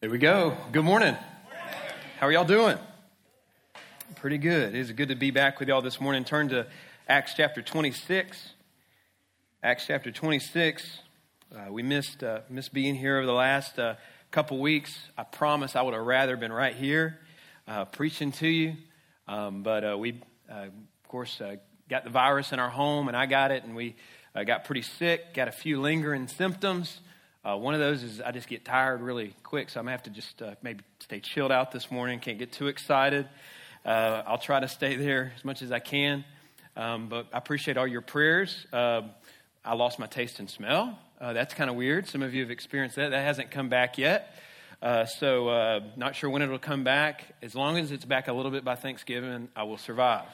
There we go. Good morning. How are y'all doing? Pretty good. It is good to be back with y'all this morning. Turn to Acts chapter 26. Acts chapter 26. Uh, we missed uh, missed being here over the last uh, couple weeks. I promise I would have rather been right here uh, preaching to you, um, but uh, we, uh, of course, got the virus in our home, and I got it, and we got pretty sick. Got a few lingering symptoms. Uh, one of those is I just get tired really quick, so I'm going to have to just uh, maybe stay chilled out this morning. Can't get too excited. Uh, I'll try to stay there as much as I can. Um, but I appreciate all your prayers. Uh, I lost my taste and smell. Uh, that's kind of weird. Some of you have experienced that. That hasn't come back yet. Uh, so, not sure when it'll come back. As long as it's back a little bit by Thanksgiving, I will survive.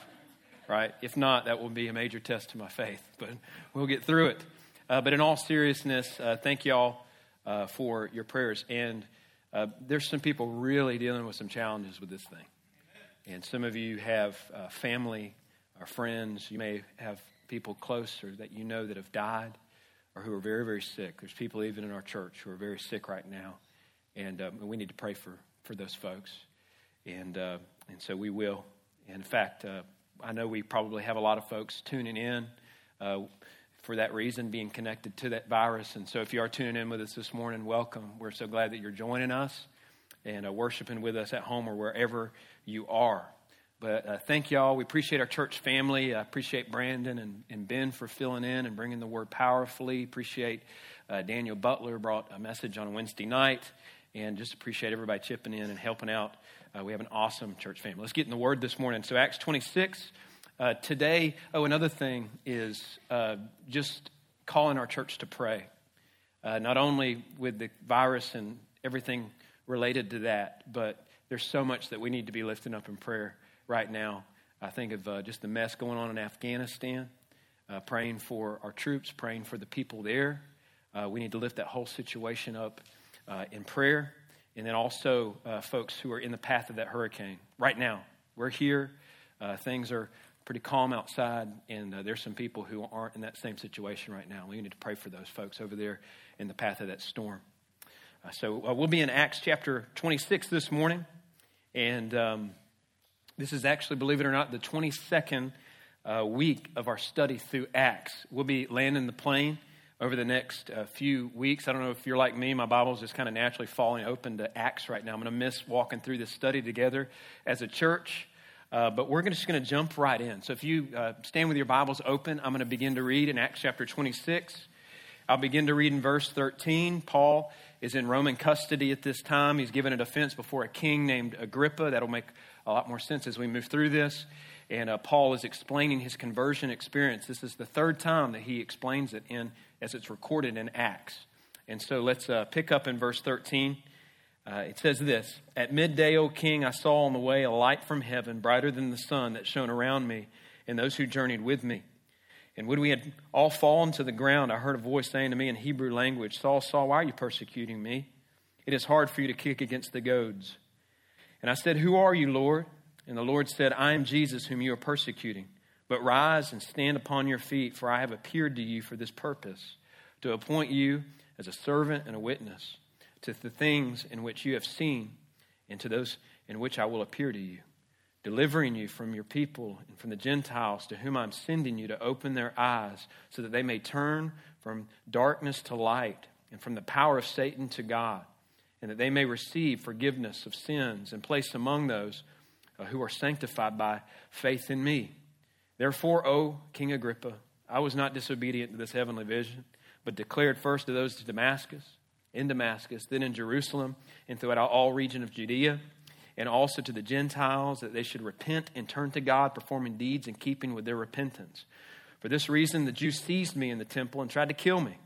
Right? If not, that will be a major test to my faith. But we'll get through it. Uh, but in all seriousness, uh, thank you all uh, for your prayers. And uh, there's some people really dealing with some challenges with this thing. And some of you have uh, family or friends. You may have people close or that you know that have died or who are very, very sick. There's people even in our church who are very sick right now. And um, we need to pray for, for those folks. And, uh, and so we will. In fact, I know we probably have a lot of folks tuning in for that reason, being connected to that virus. And so, if you are tuning in with us this morning, welcome. We're so glad that you're joining us and uh, worshiping with us at home or wherever you are. But uh, thank y'all. We appreciate our church family. I appreciate Brandon and, and Ben for filling in and bringing the word powerfully. Appreciate uh, Daniel Butler brought a message on Wednesday night. And just appreciate everybody chipping in and helping out. Uh, we have an awesome church family. Let's get in the word this morning. So, Acts 26. Uh, today, oh, another thing is uh, just calling our church to pray. Uh, not only with the virus and everything related to that, but there's so much that we need to be lifting up in prayer right now. I think of uh, just the mess going on in Afghanistan, uh, praying for our troops, praying for the people there. Uh, we need to lift that whole situation up in prayer. And then also, folks who are in the path of that hurricane. Right now, we're here. things are pretty calm outside, and uh, there's some people who aren't in that same situation right now. We need to pray for those folks over there in the path of that storm. Uh, so uh, we'll be in Acts chapter 26 this morning, and um, this is actually, believe it or not, the 22nd uh, week of our study through Acts. We'll be landing the plane over the next uh, few weeks. I don't know if you're like me, my Bible's just kind of naturally falling open to Acts right now. I'm going to miss walking through this study together as a church. Uh, but we're just going to jump right in. So if you uh, stand with your Bibles open, I'm going to begin to read in Acts chapter 26. I'll begin to read in verse 13. Paul is in Roman custody at this time. He's given a defense before a king named Agrippa. That'll make a lot more sense as we move through this. And uh, Paul is explaining his conversion experience. This is the third time that he explains it in, as it's recorded in Acts. And so let's uh, pick up in verse 13. Uh, it says this At midday, O king, I saw on the way a light from heaven, brighter than the sun that shone around me and those who journeyed with me. And when we had all fallen to the ground, I heard a voice saying to me in Hebrew language, Saul, Saul, why are you persecuting me? It is hard for you to kick against the goads. And I said, Who are you, Lord? And the Lord said, I am Jesus, whom you are persecuting. But rise and stand upon your feet, for I have appeared to you for this purpose, to appoint you as a servant and a witness to the things in which you have seen and to those in which I will appear to you, delivering you from your people and from the Gentiles to whom I'm sending you to open their eyes so that they may turn from darkness to light and from the power of Satan to God, and that they may receive forgiveness of sins and place among those uh, who are sanctified by faith in me. Therefore, O King Agrippa, I was not disobedient to this heavenly vision, but declared first to those to Damascus in Damascus, then in Jerusalem, and throughout all region of Judea, and also to the Gentiles, that they should repent and turn to God, performing deeds in keeping with their repentance. For this reason, the Jews seized me in the temple and tried to kill me.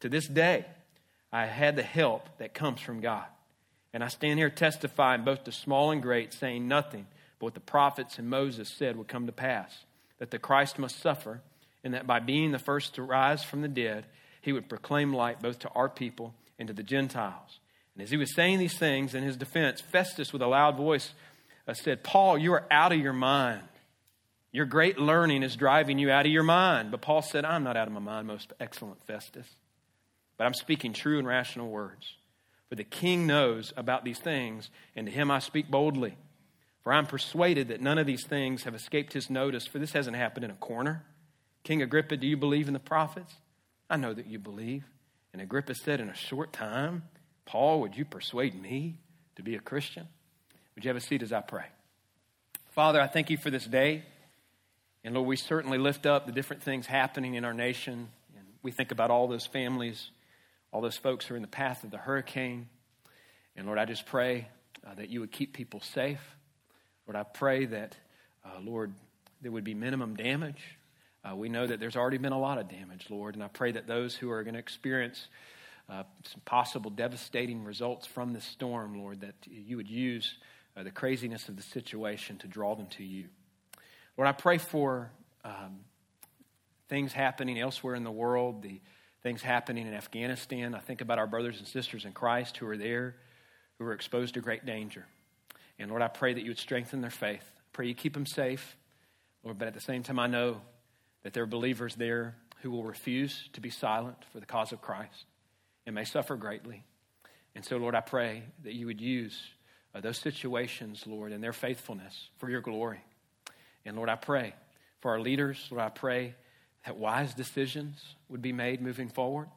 To this day, I had the help that comes from God. And I stand here testifying both to small and great, saying nothing but what the prophets and Moses said would come to pass that the Christ must suffer, and that by being the first to rise from the dead, he would proclaim light both to our people and to the Gentiles. And as he was saying these things in his defense, Festus, with a loud voice, uh, said, Paul, you are out of your mind. Your great learning is driving you out of your mind. But Paul said, I'm not out of my mind, most excellent Festus. But I'm speaking true and rational words. For the king knows about these things, and to him I speak boldly. For I'm persuaded that none of these things have escaped his notice, for this hasn't happened in a corner. King Agrippa, do you believe in the prophets? I know that you believe. And Agrippa said, In a short time, Paul, would you persuade me to be a Christian? Would you have a seat as I pray? Father, I thank you for this day. And Lord, we certainly lift up the different things happening in our nation. And we think about all those families, all those folks who are in the path of the hurricane. And Lord, I just pray uh, that you would keep people safe. Lord, I pray that, uh, Lord, there would be minimum damage. Uh, we know that there's already been a lot of damage, Lord, and I pray that those who are going to experience uh, some possible devastating results from this storm, Lord, that you would use uh, the craziness of the situation to draw them to you. Lord, I pray for um, things happening elsewhere in the world, the things happening in Afghanistan. I think about our brothers and sisters in Christ who are there, who are exposed to great danger. And Lord, I pray that you would strengthen their faith. I pray you keep them safe. Lord, but at the same time, I know that there are believers there who will refuse to be silent for the cause of Christ and may suffer greatly. And so, Lord, I pray that you would use uh, those situations, Lord, and their faithfulness for your glory. And Lord, I pray for our leaders. Lord, I pray that wise decisions would be made moving forward.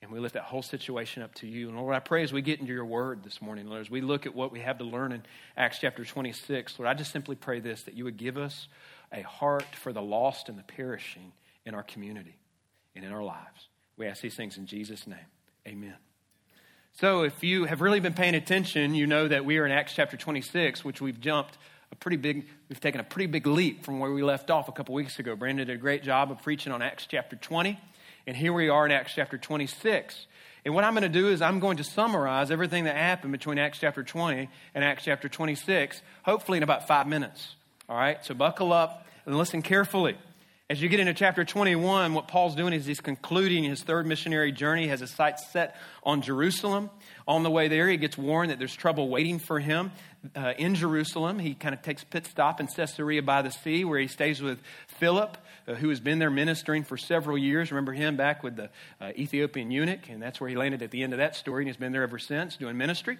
And we lift that whole situation up to you. And Lord, I pray as we get into your word this morning, Lord, as we look at what we have to learn in Acts chapter 26, Lord, I just simply pray this that you would give us a heart for the lost and the perishing in our community and in our lives. We ask these things in Jesus' name. Amen. So, if you have really been paying attention, you know that we are in Acts chapter 26, which we've jumped a pretty big, we've taken a pretty big leap from where we left off a couple weeks ago. Brandon did a great job of preaching on Acts chapter 20, and here we are in Acts chapter 26. And what I'm going to do is I'm going to summarize everything that happened between Acts chapter 20 and Acts chapter 26, hopefully in about five minutes. All right, so buckle up and listen carefully. As you get into chapter 21, what Paul's doing is he's concluding his third missionary journey, has his sights set on Jerusalem. On the way there, he gets warned that there's trouble waiting for him uh, in Jerusalem. He kind of takes pit stop in Caesarea by the sea, where he stays with Philip, uh, who has been there ministering for several years. Remember him back with the uh, Ethiopian eunuch, and that's where he landed at the end of that story, and he's been there ever since doing ministry.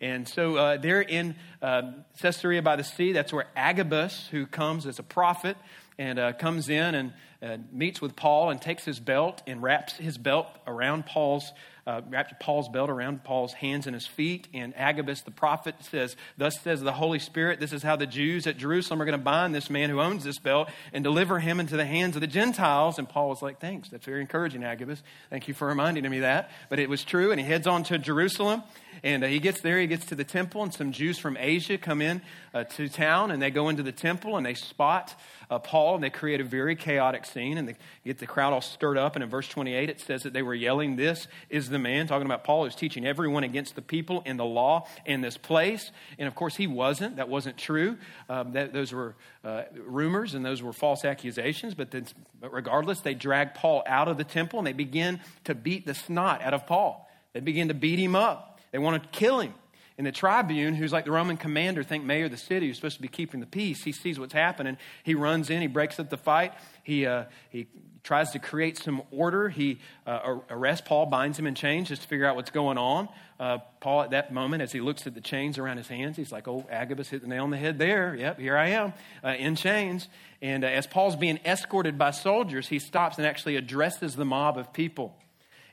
And so uh, they're in uh, Caesarea by the sea. That's where Agabus, who comes as a prophet, and uh, comes in and uh, meets with Paul and takes his belt and wraps his belt around Paul's uh, wrapped Paul's belt around Paul's hands and his feet. And Agabus the prophet says, Thus says the Holy Spirit, this is how the Jews at Jerusalem are going to bind this man who owns this belt and deliver him into the hands of the Gentiles. And Paul was like, Thanks. That's very encouraging, Agabus. Thank you for reminding me that. But it was true. And he heads on to Jerusalem. And uh, he gets there, he gets to the temple, and some Jews from Asia come in uh, to town, and they go into the temple and they spot uh, Paul, and they create a very chaotic scene, and they get the crowd all stirred up. And in verse 28, it says that they were yelling, This is the man, talking about Paul, who's teaching everyone against the people and the law in this place. And of course, he wasn't. That wasn't true. Um, that, those were uh, rumors and those were false accusations. But, then, but regardless, they drag Paul out of the temple and they begin to beat the snot out of Paul. They begin to beat him up. They want to kill him. And the tribune, who's like the Roman commander, think mayor of the city, who's supposed to be keeping the peace, he sees what's happening. He runs in, he breaks up the fight, he, uh, he tries to create some order. He uh, arrests Paul, binds him in chains just to figure out what's going on. Uh, Paul, at that moment, as he looks at the chains around his hands, he's like, Oh, Agabus hit the nail on the head there. Yep, here I am uh, in chains. And uh, as Paul's being escorted by soldiers, he stops and actually addresses the mob of people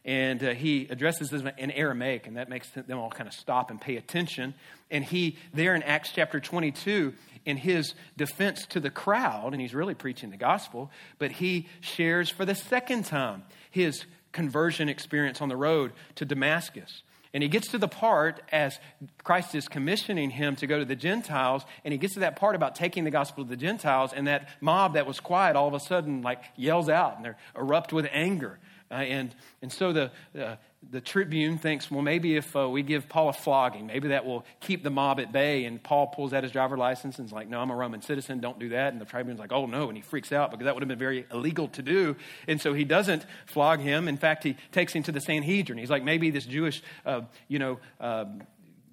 and uh, he addresses them in Aramaic, and that makes them all kind of stop and pay attention. And he, there in Acts chapter 22, in his defense to the crowd, and he's really preaching the gospel, but he shares for the second time his conversion experience on the road to Damascus. And he gets to the part as Christ is commissioning him to go to the Gentiles, and he gets to that part about taking the gospel to the Gentiles, and that mob that was quiet all of a sudden like yells out and they erupt with anger. Uh, and, and so the, uh, the tribune thinks, well, maybe if uh, we give Paul a flogging, maybe that will keep the mob at bay. And Paul pulls out his driver license and is like, no, I'm a Roman citizen, don't do that. And the tribune's like, oh, no. And he freaks out because that would have been very illegal to do. And so he doesn't flog him. In fact, he takes him to the Sanhedrin. He's like, maybe this Jewish, uh, you know, um,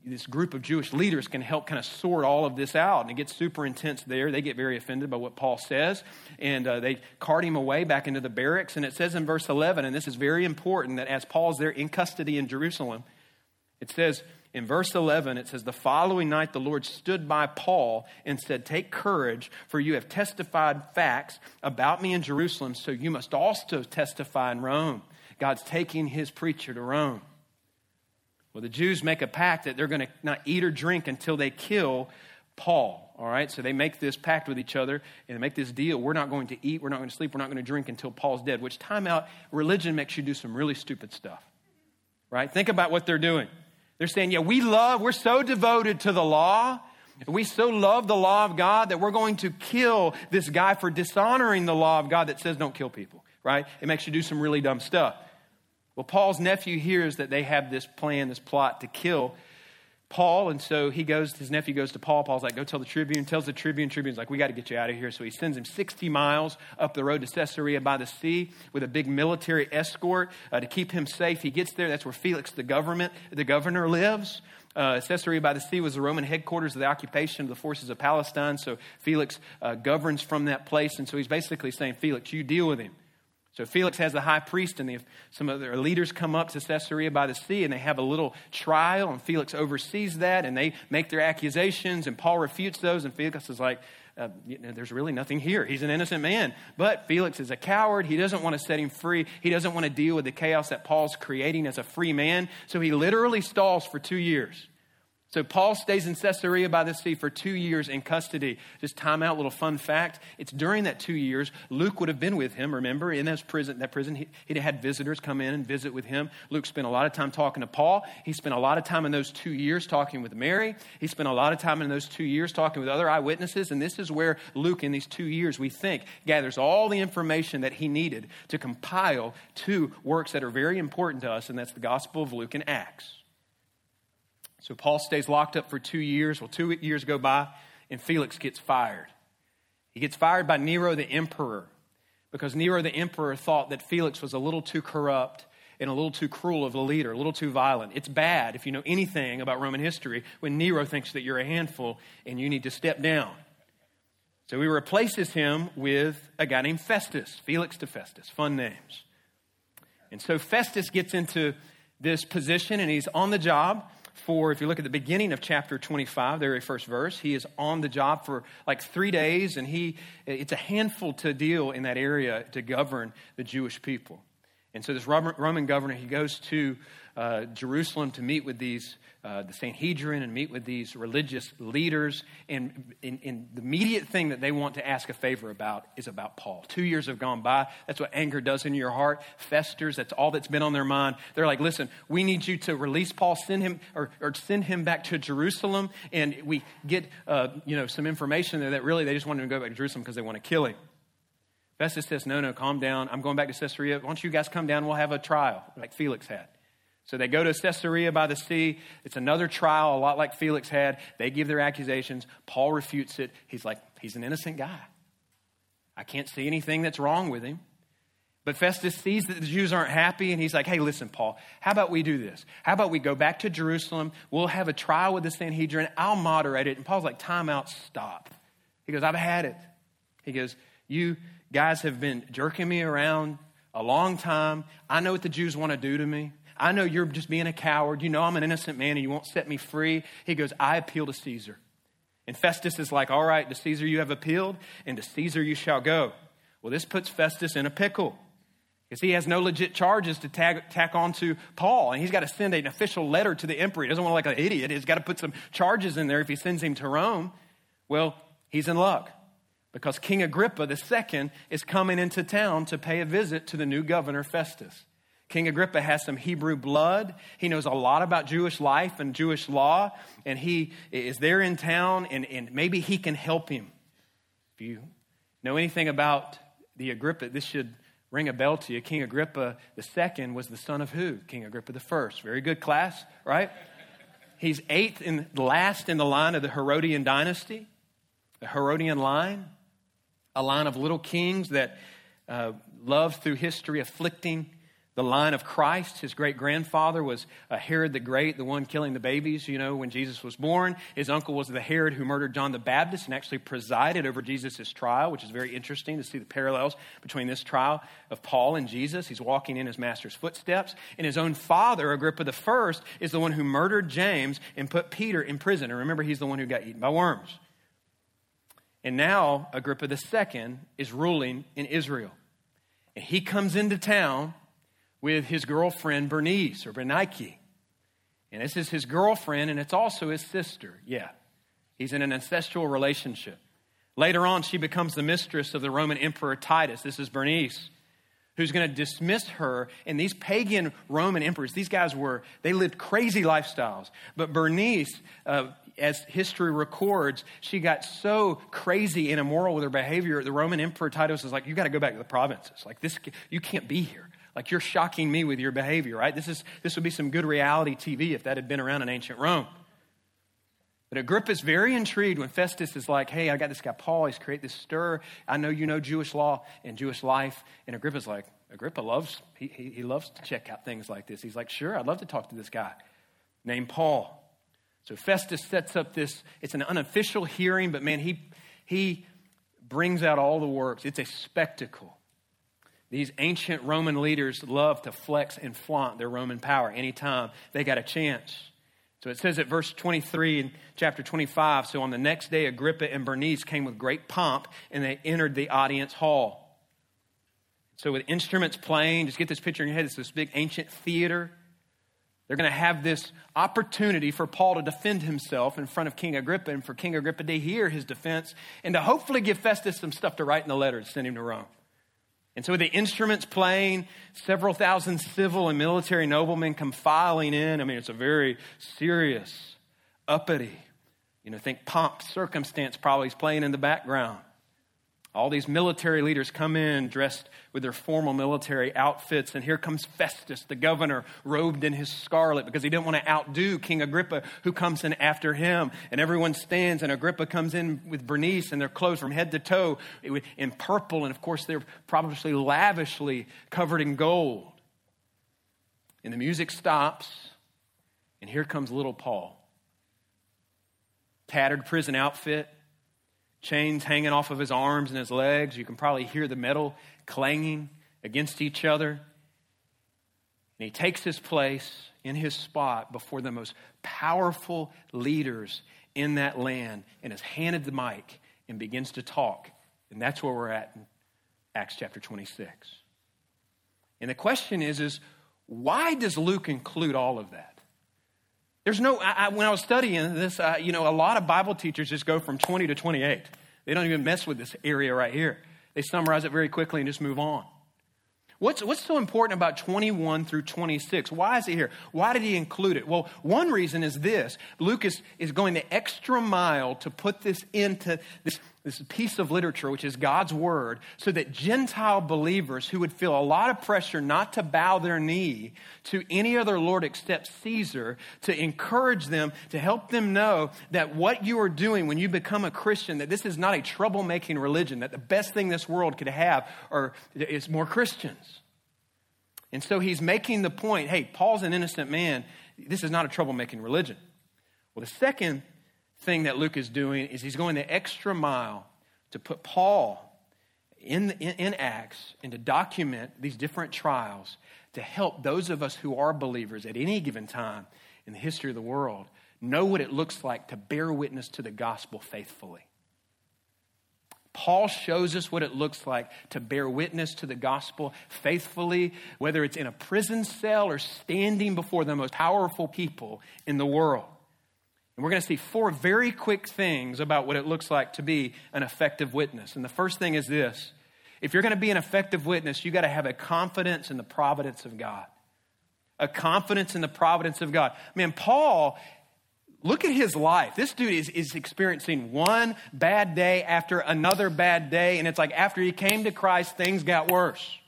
this group of Jewish leaders can help kind of sort all of this out. And it gets super intense there. They get very offended by what Paul says. And uh, they cart him away back into the barracks. And it says in verse 11, and this is very important, that as Paul's there in custody in Jerusalem, It says in verse 11, it says, The following night the Lord stood by Paul and said, Take courage, for you have testified facts about me in Jerusalem, so you must also testify in Rome. God's taking his preacher to Rome. Well, the Jews make a pact that they're going to not eat or drink until they kill Paul. All right, so they make this pact with each other and they make this deal. We're not going to eat, we're not going to sleep, we're not going to drink until Paul's dead. Which time out, religion makes you do some really stupid stuff. Right? Think about what they're doing. They're saying, yeah, we love, we're so devoted to the law. We so love the law of God that we're going to kill this guy for dishonoring the law of God that says don't kill people, right? It makes you do some really dumb stuff. Well, Paul's nephew hears that they have this plan, this plot to kill Paul, and so he goes, his nephew goes to Paul. Paul's like, go tell the tribune, tells the tribune. Tribune's like, we got to get you out of here. So he sends him 60 miles up the road to Caesarea by the sea with a big military escort uh, to keep him safe. He gets there. That's where Felix, the government, the governor, lives. Uh, Caesarea by the sea was the Roman headquarters of the occupation of the forces of Palestine. So Felix uh, governs from that place. And so he's basically saying, Felix, you deal with him. So Felix has the high priest, and the, some of their leaders come up to Caesarea by the sea, and they have a little trial, and Felix oversees that, and they make their accusations, and Paul refutes those, and Felix is like, uh, you know, there's really nothing here. He's an innocent man. But Felix is a coward. He doesn't want to set him free. He doesn't want to deal with the chaos that Paul's creating as a free man. So he literally stalls for two years. So Paul stays in Caesarea by the sea for two years in custody. Just time out, little fun fact. It's during that two years, Luke would have been with him, remember, in that prison. That prison he, he had visitors come in and visit with him. Luke spent a lot of time talking to Paul. He spent a lot of time in those two years talking with Mary. He spent a lot of time in those two years talking with other eyewitnesses. And this is where Luke, in these two years, we think, gathers all the information that he needed to compile two works that are very important to us, and that's the Gospel of Luke and Acts. So Paul stays locked up for two years. Well, two years go by, and Felix gets fired. He gets fired by Nero the emperor because Nero the emperor thought that Felix was a little too corrupt and a little too cruel of a leader, a little too violent. It's bad if you know anything about Roman history when Nero thinks that you're a handful and you need to step down. So he replaces him with a guy named Festus, Felix to Festus, fun names. And so Festus gets into this position and he's on the job for, if you look at the beginning of chapter 25, the very first verse, he is on the job for like three days, and he, it's a handful to deal in that area to govern the Jewish people. And so this Roman governor, he goes to uh, Jerusalem to meet with these, uh, the Sanhedrin and meet with these religious leaders. And, and, and, the immediate thing that they want to ask a favor about is about Paul. Two years have gone by. That's what anger does in your heart, festers. That's all that's been on their mind. They're like, listen, we need you to release Paul, send him, or, or send him back to Jerusalem. And we get, uh, you know, some information there that really they just want him to go back to Jerusalem because they want to kill him. Festus says, No, no, calm down. I'm going back to Caesarea. Why don't you guys come down? We'll have a trial like Felix had. So they go to Caesarea by the sea. It's another trial, a lot like Felix had. They give their accusations. Paul refutes it. He's like, He's an innocent guy. I can't see anything that's wrong with him. But Festus sees that the Jews aren't happy, and he's like, hey, listen, Paul, how about we do this? How about we go back to Jerusalem? We'll have a trial with the Sanhedrin. I'll moderate it. And Paul's like, time out, stop. He goes, I've had it. He goes, you guys have been jerking me around a long time. I know what the Jews want to do to me. I know you're just being a coward. You know I'm an innocent man and you won't set me free. He goes, I appeal to Caesar. And Festus is like, All right, to Caesar you have appealed, and to Caesar you shall go. Well, this puts Festus in a pickle because he has no legit charges to tag, tack on to Paul. And he's got to send an official letter to the emperor. He doesn't want to look like an idiot. He's got to put some charges in there if he sends him to Rome. Well, he's in luck because King Agrippa II is coming into town to pay a visit to the new governor, Festus. King Agrippa has some Hebrew blood. He knows a lot about Jewish life and Jewish law, and he is there in town, and, and maybe he can help him. If you know anything about the Agrippa, this should ring a bell to you. King Agrippa II was the son of who? King Agrippa I. Very good class, right? He's eighth and last in the line of the Herodian dynasty, the Herodian line a line of little kings that uh, loved through history afflicting the line of Christ. His great grandfather was Herod the Great, the one killing the babies, you know, when Jesus was born. His uncle was the Herod who murdered John the Baptist and actually presided over Jesus' trial, which is very interesting to see the parallels between this trial of Paul and Jesus. He's walking in his master's footsteps. And his own father, Agrippa I, is the one who murdered James and put Peter in prison. And remember, he's the one who got eaten by worms. And now Agrippa II is ruling in Israel. And he comes into town with his girlfriend Bernice or Bernike. And this is his girlfriend, and it's also his sister. Yeah, he's in an ancestral relationship. Later on, she becomes the mistress of the Roman Emperor Titus. This is Bernice, who's going to dismiss her. And these pagan Roman emperors, these guys were, they lived crazy lifestyles. But Bernice, uh, as history records, she got so crazy and immoral with her behavior. The Roman Emperor Titus is like, You got to go back to the provinces. Like, this, you can't be here. Like you're shocking me with your behavior, right? This, is, this would be some good reality TV if that had been around in ancient Rome. But Agrippa's very intrigued when Festus is like, hey, I got this guy Paul. He's created this stir. I know you know Jewish law and Jewish life. And Agrippa's like, Agrippa loves, he, he, he loves to check out things like this. He's like, sure, I'd love to talk to this guy named Paul. So Festus sets up this, it's an unofficial hearing, but man, he, he brings out all the works. It's a spectacle. These ancient Roman leaders love to flex and flaunt their Roman power anytime they got a chance. So it says at verse 23 in chapter 25 So on the next day, Agrippa and Bernice came with great pomp and they entered the audience hall. So with instruments playing, just get this picture in your head. It's this big ancient theater. They're going to have this opportunity for Paul to defend himself in front of King Agrippa and for King Agrippa to hear his defense and to hopefully give Festus some stuff to write in the letter to send him to Rome. And so, with the instruments playing, several thousand civil and military noblemen come filing in. I mean, it's a very serious, uppity, you know, think pomp, circumstance probably is playing in the background. All these military leaders come in dressed with their formal military outfits, and here comes Festus, the governor, robed in his scarlet because he didn't want to outdo King Agrippa, who comes in after him. And everyone stands, and Agrippa comes in with Bernice, and their clothes from head to toe in purple, and of course, they're probably lavishly covered in gold. And the music stops, and here comes little Paul. Tattered prison outfit chains hanging off of his arms and his legs. You can probably hear the metal clanging against each other. And he takes his place in his spot before the most powerful leaders in that land and is handed the mic and begins to talk. And that's where we're at in Acts chapter 26. And the question is, is why does Luke include all of that? There's no, I, I, when I was studying this, uh, you know, a lot of Bible teachers just go from 20 to 28. They don't even mess with this area right here. They summarize it very quickly and just move on. What's, what's so important about 21 through 26? Why is it here? Why did he include it? Well, one reason is this Luke is, is going the extra mile to put this into this this piece of literature, which is God's word, so that Gentile believers who would feel a lot of pressure not to bow their knee to any other Lord except Caesar, to encourage them, to help them know that what you are doing when you become a Christian, that this is not a troublemaking religion, that the best thing this world could have are, is more Christians. And so he's making the point hey, Paul's an innocent man. This is not a troublemaking religion. Well, the second thing that Luke is doing is he's going the extra mile to put Paul in, in, in, Acts and to document these different trials to help those of us who are believers at any given time in the history of the world know what it looks like to bear witness to the gospel faithfully. Paul shows us what it looks like to bear witness to the gospel faithfully, whether it's in a prison cell or standing before the most powerful people in the world. And we're going to see four very quick things about what it looks like to be an effective witness. And the first thing is this if you're going to be an effective witness, you got to have a confidence in the providence of God. A confidence in the providence of God. Man, Paul, look at his life. This dude is, is experiencing one bad day after another bad day. And it's like after he came to Christ, things got worse.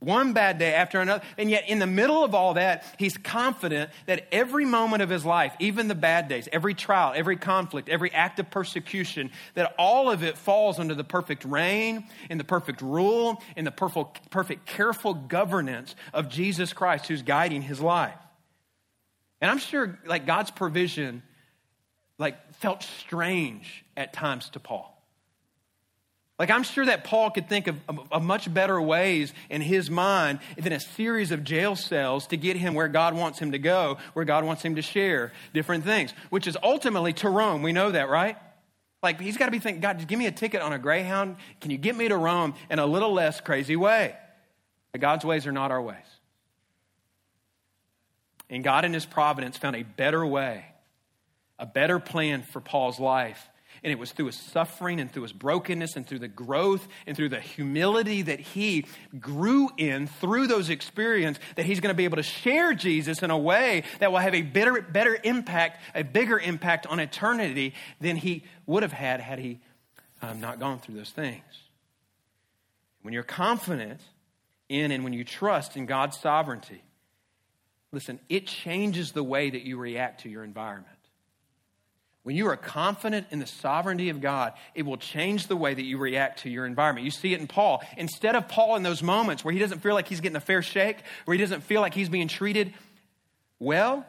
One bad day after another. And yet, in the middle of all that, he's confident that every moment of his life, even the bad days, every trial, every conflict, every act of persecution, that all of it falls under the perfect reign, in the perfect rule, in the perfect, perfect careful governance of Jesus Christ who's guiding his life. And I'm sure, like, God's provision, like, felt strange at times to Paul. Like, I'm sure that Paul could think of, of, of, much better ways in his mind than a series of jail cells to get him where God wants him to go, where God wants him to share different things, which is ultimately to Rome. We know that, right? Like, he's got to be thinking, God, just give me a ticket on a Greyhound. Can you get me to Rome in a little less crazy way? But God's ways are not our ways. And God, in his providence, found a better way, a better plan for Paul's life and it was through his suffering and through his brokenness and through the growth and through the humility that he grew in through those experiences that he's going to be able to share Jesus in a way that will have a better, better impact, a bigger impact on eternity than he would have had had he um, not gone through those things. When you're confident in and when you trust in God's sovereignty, listen, it changes the way that you react to your environment. When you are confident in the sovereignty of God, it will change the way that you react to your environment. You see it in Paul. Instead of Paul in those moments where he doesn't feel like he's getting a fair shake, where he doesn't feel like he's being treated well,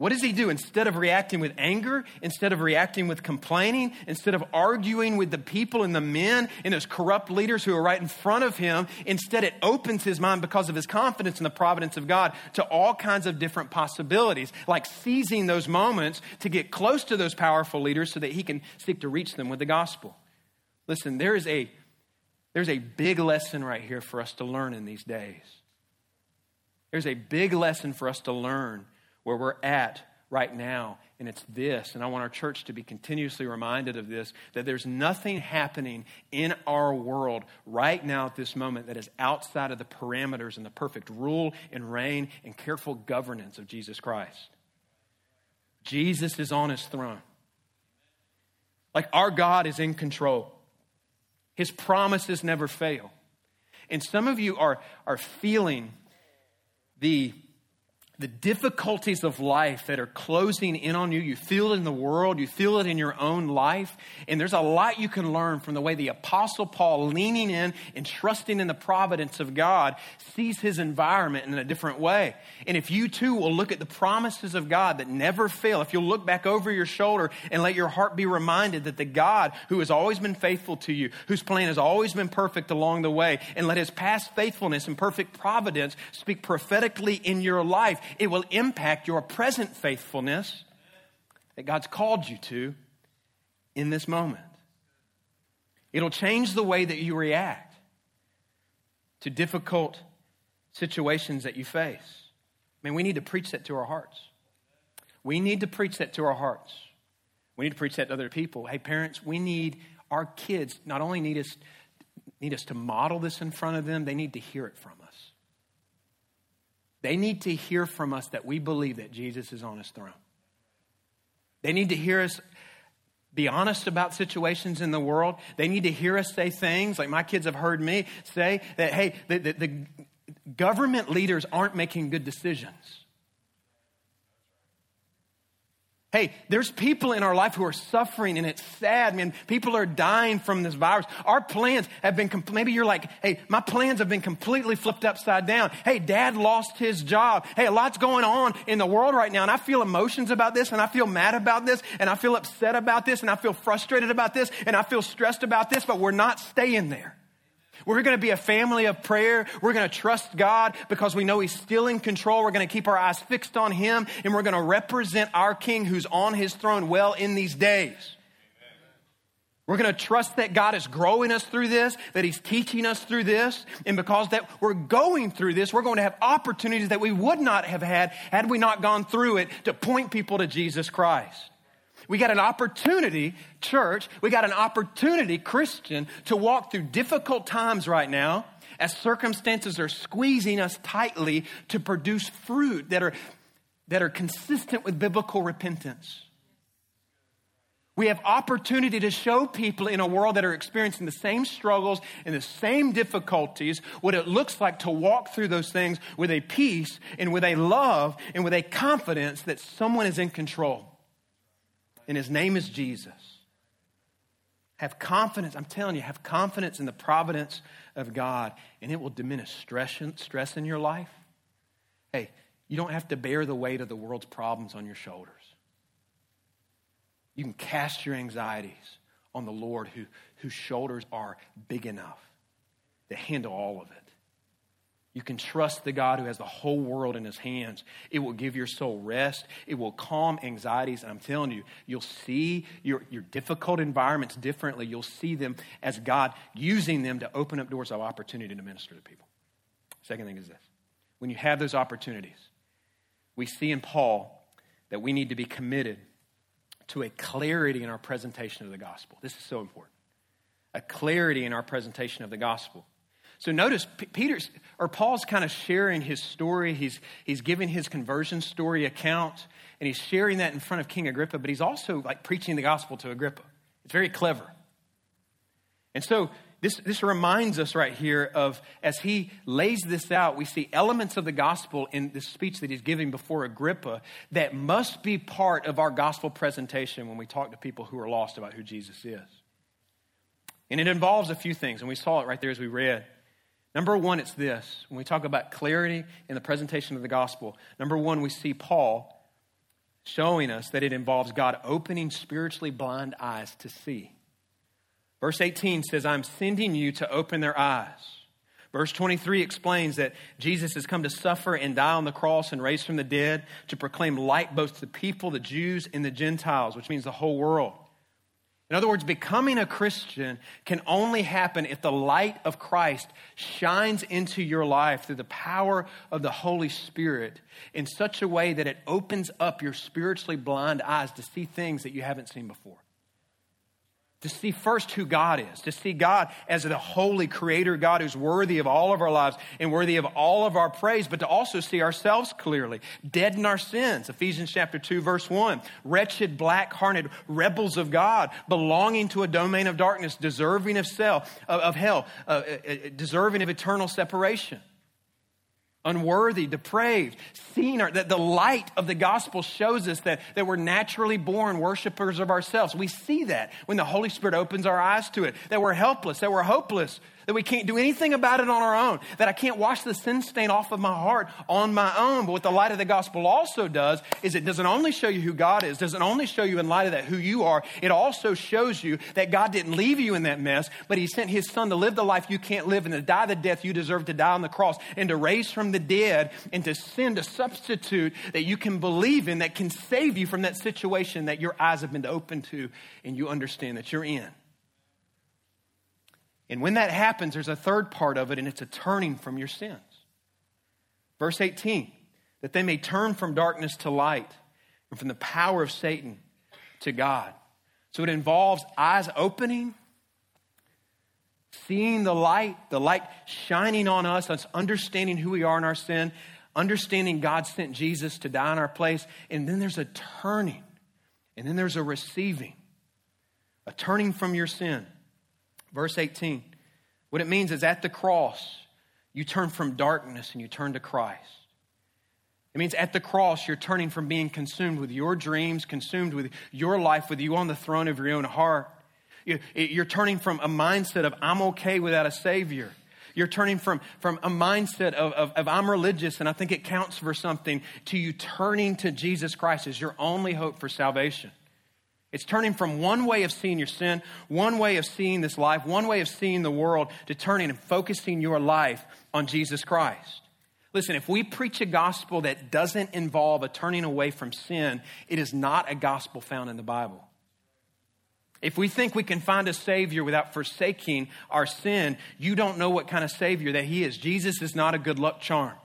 what does he do? Instead of reacting with anger, instead of reacting with complaining, instead of arguing with the people and the men and those corrupt leaders who are right in front of him, instead it opens his mind because of his confidence in the providence of God to all kinds of different possibilities, like seizing those moments to get close to those powerful leaders so that he can seek to reach them with the gospel. Listen, there is a there's a big lesson right here for us to learn in these days. There's a big lesson for us to learn where we're at right now. And it's this, and I want our church to be continuously reminded of this that there's nothing happening in our world right now at this moment that is outside of the parameters and the perfect rule and reign and careful governance of Jesus Christ. Jesus is on his throne. Like our God is in control, his promises never fail. And some of you are, are feeling the the difficulties of life that are closing in on you. You feel it in the world, you feel it in your own life. And there's a lot you can learn from the way the Apostle Paul, leaning in and trusting in the providence of God, sees his environment in a different way. And if you too will look at the promises of God that never fail, if you'll look back over your shoulder and let your heart be reminded that the God who has always been faithful to you, whose plan has always been perfect along the way, and let his past faithfulness and perfect providence speak prophetically in your life it will impact your present faithfulness that God's called you to in this moment. It'll change the way that you react to difficult situations that you face. I mean, we need to preach that to our hearts. We need to preach that to our hearts. We need to preach that to other people. Hey, parents, we need our kids not only need us need us to model this in front of them, they need to hear it from us. They need to hear from us that we believe that Jesus is on his throne. They need to hear us be honest about situations in the world. They need to hear us say things like my kids have heard me say that, hey, the, the, the government leaders aren't making good decisions. Hey, there's people in our life who are suffering and it's sad, man. People are dying from this virus. Our plans have been, maybe you're like, hey, my plans have been completely flipped upside down. Hey, dad lost his job. Hey, a lot's going on in the world right now and I feel emotions about this and I feel mad about this and I feel upset about this and I feel frustrated about this and I feel stressed about this, but we're not staying there. We're going to be a family of prayer. We're going to trust God because we know He's still in control. We're going to keep our eyes fixed on Him and we're going to represent our King who's on His throne well in these days. We're going to trust that God is growing us through this, that He's teaching us through this. And because that we're going through this, we're going to have opportunities that we would not have had had we not gone through it to point people to Jesus Christ. We got an opportunity, church, we got an opportunity, Christian, to walk through difficult times right now as circumstances are squeezing us tightly to produce fruit that are, that are consistent with biblical repentance. We have opportunity to show people in a world that are experiencing the same struggles and the same difficulties what it looks like to walk through those things with a peace and with a love and with a confidence that someone is in control. And his name is Jesus. Have confidence, I'm telling you, have confidence in the providence of God, and it will diminish stress, stress in your life. Hey, you don't have to bear the weight of the world's problems on your shoulders. You can cast your anxieties on the Lord who, whose shoulders are big enough to handle all of it. You can trust the God who has the whole world in his hands. It will give your soul rest. It will calm anxieties. And I'm telling you, you'll see your, your difficult environments differently. You'll see them as God using them to open up doors of opportunity to minister to people. Second thing is this when you have those opportunities, we see in Paul that we need to be committed to a clarity in our presentation of the gospel. This is so important. A clarity in our presentation of the gospel. So notice P- Peter's or Paul's kind of sharing his story. He's, he's giving his conversion story account, and he's sharing that in front of King Agrippa, but he's also like preaching the gospel to Agrippa. It's very clever. And so this, this reminds us right here of as he lays this out, we see elements of the gospel in this speech that he's giving before Agrippa that must be part of our gospel presentation when we talk to people who are lost about who Jesus is. And it involves a few things, and we saw it right there as we read. Number one, it's this. When we talk about clarity in the presentation of the gospel, number one, we see Paul showing us that it involves God opening spiritually blind eyes to see. Verse 18 says, I'm sending you to open their eyes. Verse 23 explains that Jesus has come to suffer and die on the cross and raise from the dead to proclaim light both to the people, the Jews, and the Gentiles, which means the whole world. In other words, becoming a Christian can only happen if the light of Christ shines into your life through the power of the Holy Spirit in such a way that it opens up your spiritually blind eyes to see things that you haven't seen before to see first who God is, to see God as the holy creator God who's worthy of all of our lives and worthy of all of our praise, but to also see ourselves clearly, dead in our sins. Ephesians chapter 2 verse 1. Wretched, black-hearted rebels of God, belonging to a domain of darkness, deserving of, cell, of, of hell, uh, uh, uh deserving of eternal separation unworthy, depraved, seen our, that the light of the gospel shows us that, that we're naturally born worshipers of ourselves. We see that when the Holy Spirit opens our eyes to it, that we're helpless, that we're hopeless, that we can't do anything about it on our own, that I can't wash the sin stain off of my heart on my own. But what the light of the gospel also does is it doesn't only show you who God is, doesn't only show you in light of that who you are, it also shows you that God didn't leave you in that mess, but He sent His Son to live the life you can't live and to die the death you deserve to die on the cross and to raise from the dead and to send a substitute that you can believe in that can save you from that situation that your eyes have been opened to and you understand that you're in. And when that happens, there's a third part of it, and it's a turning from your sins. Verse 18, that they may turn from darkness to light and from the power of Satan to God. So it involves eyes opening, seeing the light, the light shining on us, us understanding who we are in our sin, understanding God sent Jesus to die in our place, and then there's a turning, and then there's a receiving, a turning from your sin. Verse 18. What it means is at the cross, you turn from darkness and you turn to Christ. It means at the cross, you're turning from being consumed with your dreams, consumed with your life, with you on the throne of your own heart. You're turning from a mindset of, I'm okay without a Savior. You're turning from, from a mindset of, of, of, I'm religious and I think it counts for something to you turning to Jesus Christ as your only hope for salvation. It's turning from one way of seeing your sin, one way of seeing this life, one way of seeing the world, to turning and focusing your life on Jesus Christ. Listen, if we preach a gospel that doesn't involve a turning away from sin, it is not a gospel found in the Bible. If we think we can find a Savior without forsaking our sin, you don't know what kind of Savior that He is. Jesus is not a good luck charm.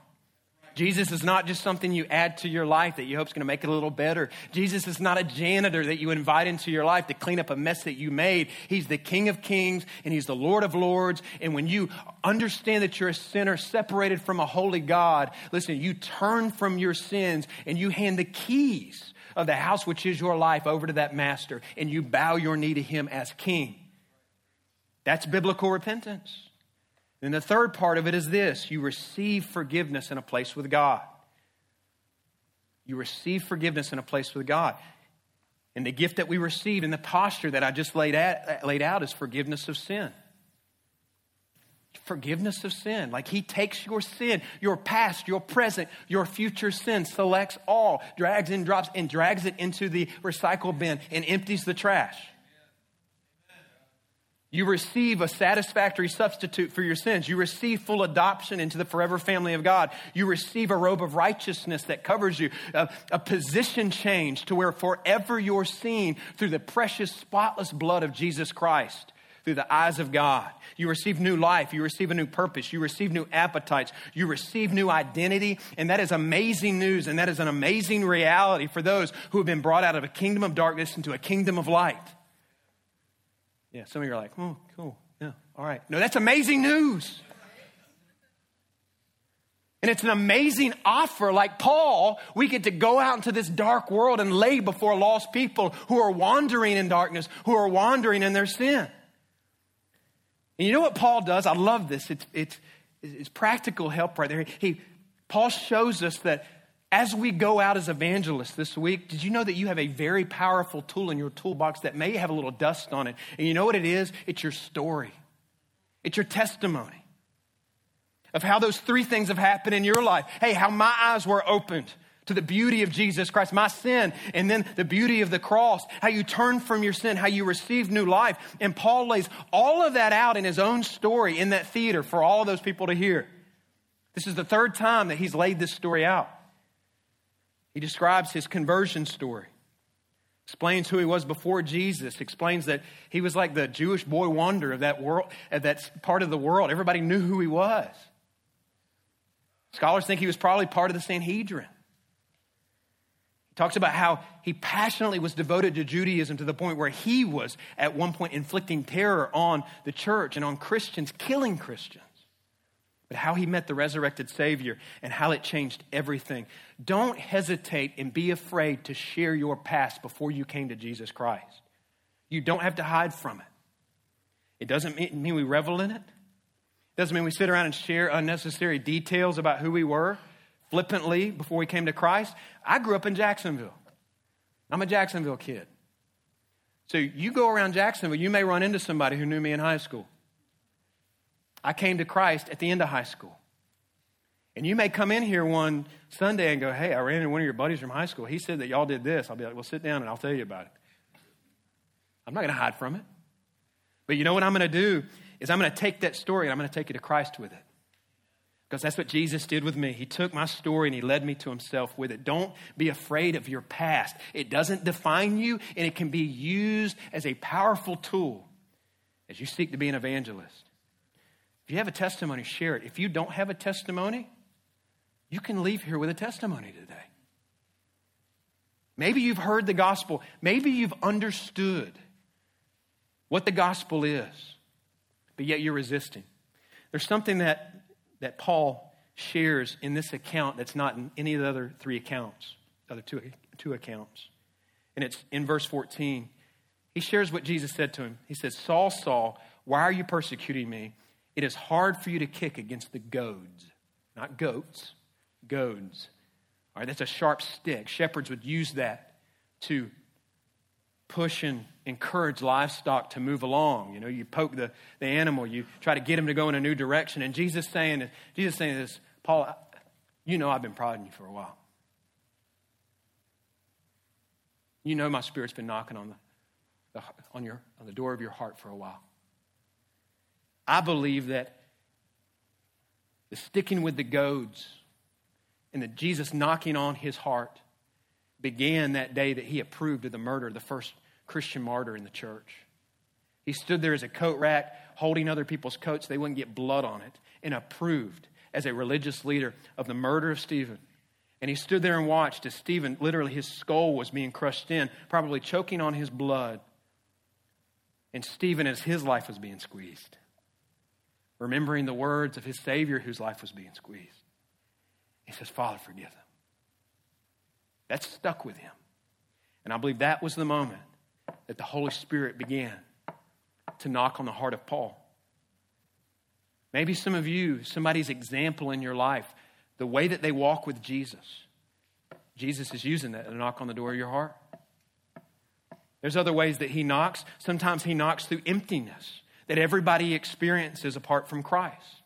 Jesus is not just something you add to your life that you hope is going to make it a little better. Jesus is not a janitor that you invite into your life to clean up a mess that you made. He's the King of Kings and He's the Lord of Lords. And when you understand that you're a sinner separated from a holy God, listen, you turn from your sins and you hand the keys of the house which is your life over to that master and you bow your knee to him as king. That's biblical repentance. And the third part of it is this you receive forgiveness in a place with God. You receive forgiveness in a place with God. And the gift that we receive in the posture that I just laid, at, laid out is forgiveness of sin. Forgiveness of sin. Like he takes your sin, your past, your present, your future sin, selects all, drags and drops, and drags it into the recycle bin and empties the trash. You receive a satisfactory substitute for your sins. You receive full adoption into the forever family of God. You receive a robe of righteousness that covers you, a, a, position change to where forever you're seen through the precious, spotless blood of Jesus Christ, through the eyes of God. You receive new life. You receive a new purpose. You receive new appetites. You receive new identity. And that is amazing news. And that is an amazing reality for those who have been brought out of a kingdom of darkness into a kingdom of light. Yeah, some of you are like, oh, cool. Yeah, all right. No, that's amazing news. And it's an amazing offer. Like Paul, we get to go out into this dark world and lay before lost people who are wandering in darkness, who are wandering in their sin. And you know what Paul does? I love this. It's, it's, it's practical help right there. He, Paul shows us that as we go out as evangelists this week, did you know that you have a very powerful tool in your toolbox that may have a little dust on it? And you know what it is? It's your story, it's your testimony of how those three things have happened in your life. Hey, how my eyes were opened to the beauty of Jesus Christ, my sin, and then the beauty of the cross, how you turn from your sin, how you receive new life. And Paul lays all of that out in his own story in that theater for all of those people to hear. This is the third time that he's laid this story out. He describes his conversion story, explains who he was before Jesus, explains that he was like the Jewish boy wonder of that world, of that part of the world. Everybody knew who he was. Scholars think he was probably part of the Sanhedrin. He talks about how he passionately was devoted to Judaism to the point where he was at one point inflicting terror on the church and on Christians, killing Christians but how he met the resurrected Savior and how it changed everything. Don't hesitate and be afraid to share your past before you came to Jesus Christ. You don't have to hide from it. It doesn't mean we revel in it. It doesn't mean we sit around and share unnecessary details about who we were flippantly before we came to Christ. I grew up in Jacksonville. I'm a Jacksonville kid. So you go around Jacksonville, you may run into somebody who knew me in high school. I came to Christ at the end of high school. And you may come in here one Sunday and go, Hey, I ran into one of your buddies from high school. He said that y'all did this. I'll be like, Well, sit down and I'll tell you about it. I'm not going to hide from it. But you know what I'm going to do is I'm going to take that story and I'm going to take you to Christ with it. Because that's what Jesus did with me. He took my story and he led me to himself with it. Don't be afraid of your past. It doesn't define you and it can be used as a powerful tool as you seek to be an evangelist. If you have a testimony, share it. If you don't have a testimony, you can leave here with a testimony today. Maybe you've heard the gospel. Maybe you've understood what the gospel is, but yet you're resisting. There's something that, that Paul shares in this account that's not in any of the other three accounts, other two, two accounts. And it's in verse 14. He shares what Jesus said to him. He says, Saul, Saul, why are you persecuting me? It is hard for you to kick against the goads, not goats, goads. All right, that's a sharp stick. Shepherds would use that to push and encourage livestock to move along. You know, you poke the, the animal, you try to get him to go in a new direction. And Jesus saying, Jesus saying this, Paul, you know I've been prodding you for a while. You know my spirit's been knocking on the, the on your on the door of your heart for a while. I believe that the sticking with the goads and the Jesus knocking on his heart began that day that he approved of the murder of the first Christian martyr in the church. He stood there as a coat rack holding other people's coats, they wouldn't get blood on it, and approved as a religious leader of the murder of Stephen. And he stood there and watched as Stephen, literally, his skull was being crushed in, probably choking on his blood. And Stephen, as his life was being squeezed remembering the words of his Savior whose life was being squeezed. He says, Father, forgive them. That stuck with him. And I believe that was the moment that the Holy Spirit began to knock on the heart of Paul. Maybe some of you, somebody's example in your life, the way that they walk with Jesus, Jesus is using that to knock on the door of your heart. There's other ways that he knocks. Sometimes he knocks through emptiness that everybody experiences apart from Christ.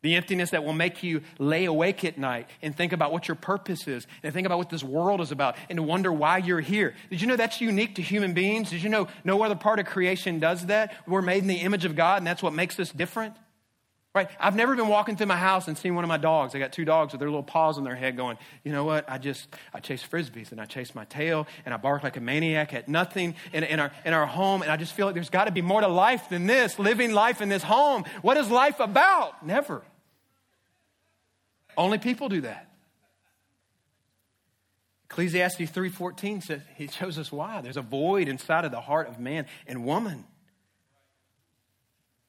The emptiness that will make you lay awake at night and think about what your purpose is and think about what this world is about and to wonder why you're here. Did you know that's unique to human beings? Did you know no other part of creation does that? We're made in the image of God and that's what makes us different? Right? I've never been walking through my house and seen one of my dogs. I got two dogs with their little paws on their head going, you know what? I just, I chase frisbees and I chase my tail and I bark like a maniac at nothing in, in, our, in our home. And I just feel like there's got to be more to life than this, living life in this home. What is life about? Never. Only people do that. Ecclesiastes 3.14 says, he shows us why. There's a void inside of the heart of man and woman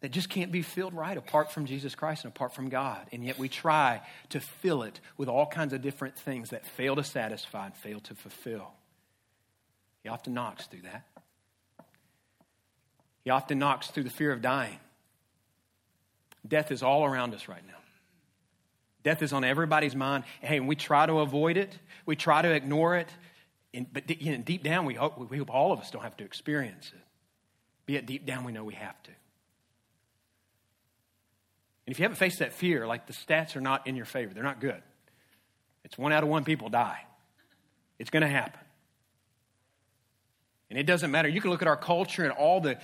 that just can't be filled right apart from Jesus Christ and apart from God. And yet we try to fill it with all kinds of different things that fail to satisfy and fail to fulfill. He often knocks through that. He often knocks through the fear of dying. Death is all around us right now. Death is on everybody's mind. Hey, and we try to avoid it, we try to ignore it, and, but you know, deep down, we hope, we hope all of us don't have to experience it. But yet, deep down, we know we have to. And if you haven't faced that fear, like the stats are not in your favor, they're not good. It's one out of one people die. It's going to happen. And it doesn't matter. You can look at our culture and all the,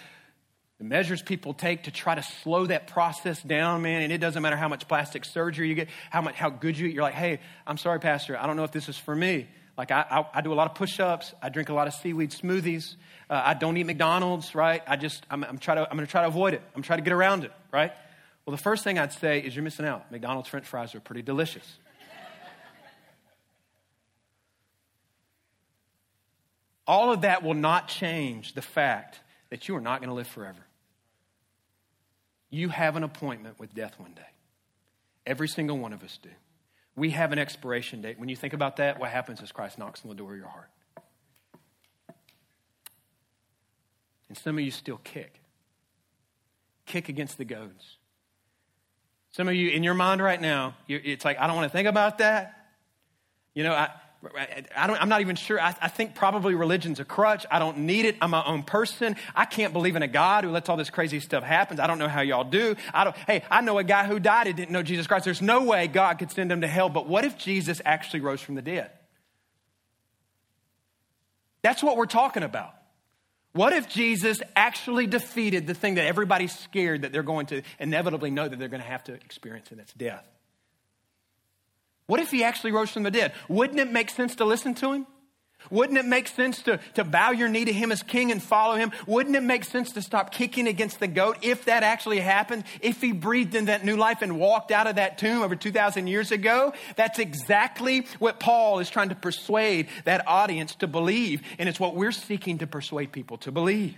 the measures people take to try to slow that process down, man. And it doesn't matter how much plastic surgery you get, how much how good you eat. You're like, hey, I'm sorry, Pastor. I don't know if this is for me. Like I, I, I do a lot of push-ups. I drink a lot of seaweed smoothies. Uh, I don't eat McDonald's, right? I just I'm, I'm trying to I'm going to try to avoid it. I'm trying to get around it, right? Well, the first thing I'd say is you're missing out. McDonald's french fries are pretty delicious. All of that will not change the fact that you are not going to live forever. You have an appointment with death one day. Every single one of us do. We have an expiration date. When you think about that, what happens is Christ knocks on the door of your heart. And some of you still kick. Kick against the goads. Some of you, in your mind right now, it's like, I don't want to think about that. You know, I, I don't, I'm not even sure. I, I, think probably religion's a crutch. I don't need it. I'm my own person. I can't believe in a God who lets all this crazy stuff happen. I don't know how y'all do. I don't, hey, I know a guy who died and didn't know Jesus Christ. There's no way God could send him to hell. But what if Jesus actually rose from the dead? That's what we're talking about. What if Jesus actually defeated the thing that everybody's scared that they're going to inevitably know that they're going to have to experience, and that's death? What if he actually rose from the dead? Wouldn't it make sense to listen to him? Wouldn't it make sense to, to bow your knee to him as king and follow him? Wouldn't it make sense to stop kicking against the goat if that actually happened? If he breathed in that new life and walked out of that tomb over 2,000 years ago? That's exactly what Paul is trying to persuade that audience to believe. And it's what we're seeking to persuade people to believe.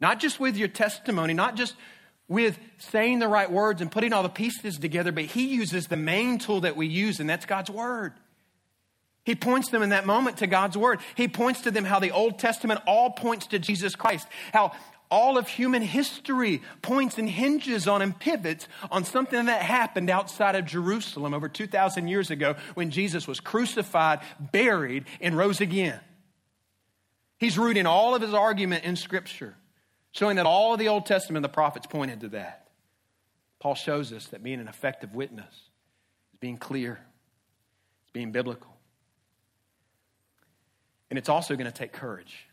Not just with your testimony, not just with saying the right words and putting all the pieces together, but he uses the main tool that we use, and that's God's Word. He points them in that moment to God's Word. He points to them how the Old Testament all points to Jesus Christ, how all of human history points and hinges on and pivots on something that happened outside of Jerusalem over 2,000 years ago when Jesus was crucified, buried, and rose again. He's rooting all of his argument in Scripture, showing that all of the Old Testament, the prophets pointed to that. Paul shows us that being an effective witness is being clear, it's being biblical. And it's also going to take courage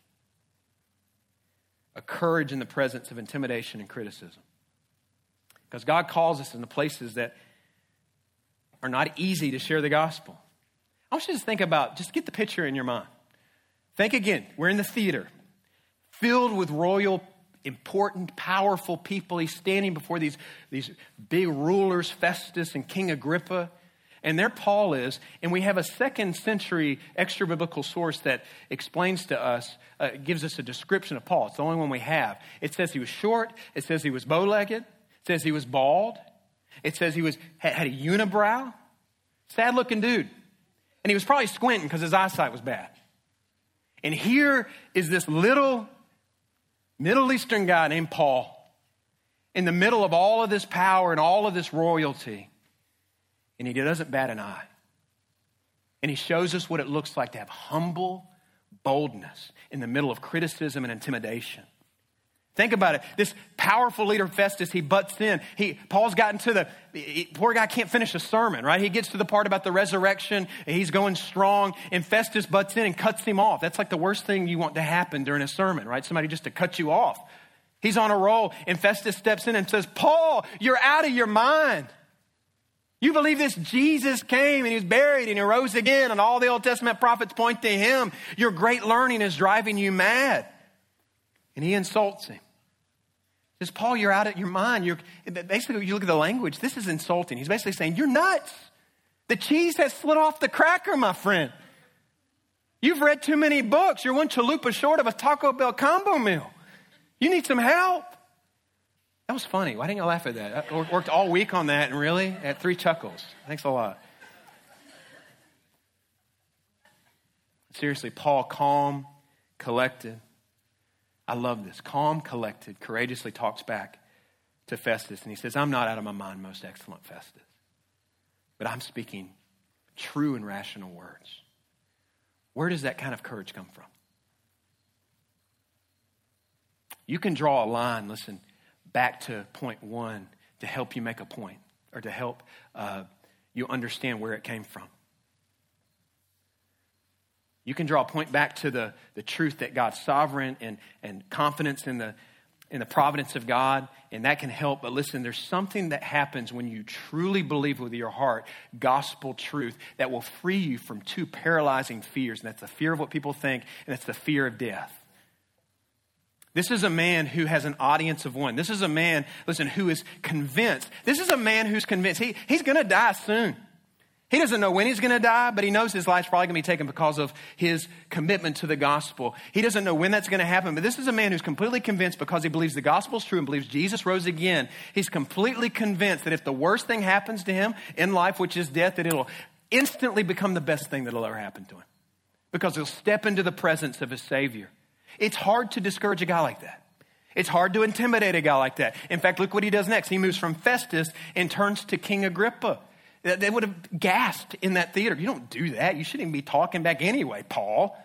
a courage in the presence of intimidation and criticism. Because God calls us in the places that are not easy to share the gospel. I want you to just think about, just get the picture in your mind. Think again. We're in the theater, filled with royal, important, powerful people. He's standing before these, these big rulers, Festus and King Agrippa. And there Paul is, and we have a second century extra biblical source that explains to us, uh, gives us a description of Paul. It's the only one we have. It says he was short, it says he was bow legged, it says he was bald, it says he was, had a unibrow. Sad looking dude. And he was probably squinting because his eyesight was bad. And here is this little Middle Eastern guy named Paul in the middle of all of this power and all of this royalty. And he doesn't bat an eye. And he shows us what it looks like to have humble boldness in the middle of criticism and intimidation. Think about it. This powerful leader, Festus, he butts in. He, Paul's gotten to the, he, poor guy can't finish a sermon, right? He gets to the part about the resurrection, he's going strong, and Festus butts in and cuts him off. That's like the worst thing you want to happen during a sermon, right? Somebody just to cut you off. He's on a roll, and Festus steps in and says, Paul, you're out of your mind. You believe this Jesus came and he was buried and he rose again, and all the Old Testament prophets point to him. Your great learning is driving you mad. And he insults him. Says, Paul, you're out of your mind. You're, basically, you look at the language, this is insulting. He's basically saying, You're nuts. The cheese has slid off the cracker, my friend. You've read too many books. You're one chalupa short of a Taco Bell combo meal. You need some help. That was funny. Why didn't you laugh at that? I worked all week on that and really at three chuckles. Thanks a lot. Seriously, Paul, calm, collected, I love this. Calm, collected, courageously talks back to Festus and he says, I'm not out of my mind, most excellent Festus, but I'm speaking true and rational words. Where does that kind of courage come from? You can draw a line, listen, back to point one to help you make a point or to help uh, you understand where it came from. You can draw a point back to the, the truth that God's sovereign and, and confidence in the, in the providence of God, and that can help. But listen, there's something that happens when you truly believe with your heart gospel truth that will free you from two paralyzing fears, and that's the fear of what people think, and it's the fear of death. This is a man who has an audience of one. This is a man, listen, who is convinced. This is a man who's convinced he, he's going to die soon. He doesn't know when he's going to die, but he knows his life's probably going to be taken because of his commitment to the gospel. He doesn't know when that's going to happen, but this is a man who's completely convinced because he believes the gospel's true and believes Jesus rose again. He's completely convinced that if the worst thing happens to him in life, which is death, that it'll instantly become the best thing that'll ever happen to him because he'll step into the presence of his Savior. It's hard to discourage a guy like that. It's hard to intimidate a guy like that. In fact, look what he does next. He moves from Festus and turns to King Agrippa. They would have gasped in that theater. You don't do that. You shouldn't even be talking back anyway, Paul.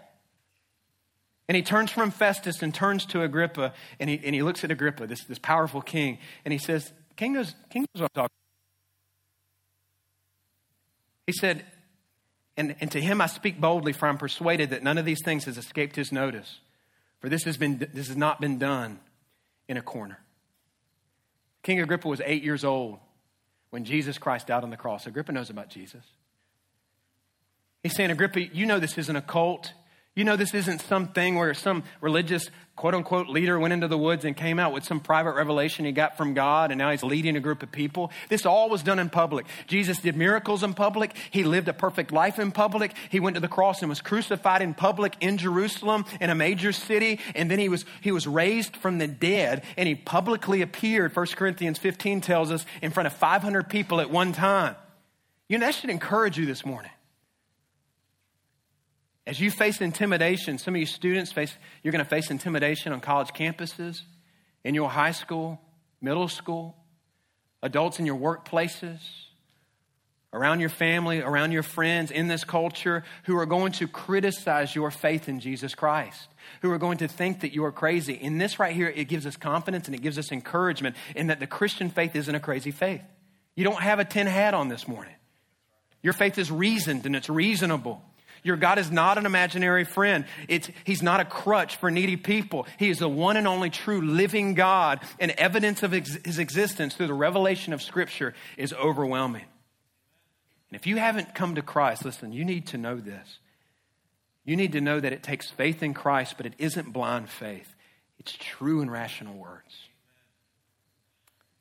And he turns from Festus and turns to Agrippa, and he, and he looks at Agrippa, this, this powerful king, and he says, King knows, king knows what I'm talking He said, and, and to him I speak boldly, for I'm persuaded that none of these things has escaped his notice. For this has, been, this has not been done in a corner. King Agrippa was eight years old when Jesus Christ died on the cross. Agrippa knows about Jesus. He's saying, Agrippa, you know this isn't a cult. You know this isn't something where some religious quote unquote leader went into the woods and came out with some private revelation he got from God and now he's leading a group of people. This all was done in public. Jesus did miracles in public. He lived a perfect life in public. He went to the cross and was crucified in public in Jerusalem in a major city and then he was he was raised from the dead and he publicly appeared 1 Corinthians 15 tells us in front of 500 people at one time. You know that should encourage you this morning. As you face intimidation, some of you students face, you're going to face intimidation on college campuses, in your high school, middle school, adults in your workplaces, around your family, around your friends in this culture who are going to criticize your faith in Jesus Christ, who are going to think that you are crazy. In this right here, it gives us confidence and it gives us encouragement in that the Christian faith isn't a crazy faith. You don't have a tin hat on this morning. Your faith is reasoned and it's reasonable. Your God is not an imaginary friend. It's, he's not a crutch for needy people. He is the one and only true living God, and evidence of ex- his existence through the revelation of Scripture is overwhelming. And if you haven't come to Christ, listen, you need to know this. You need to know that it takes faith in Christ, but it isn't blind faith. It's true and rational words.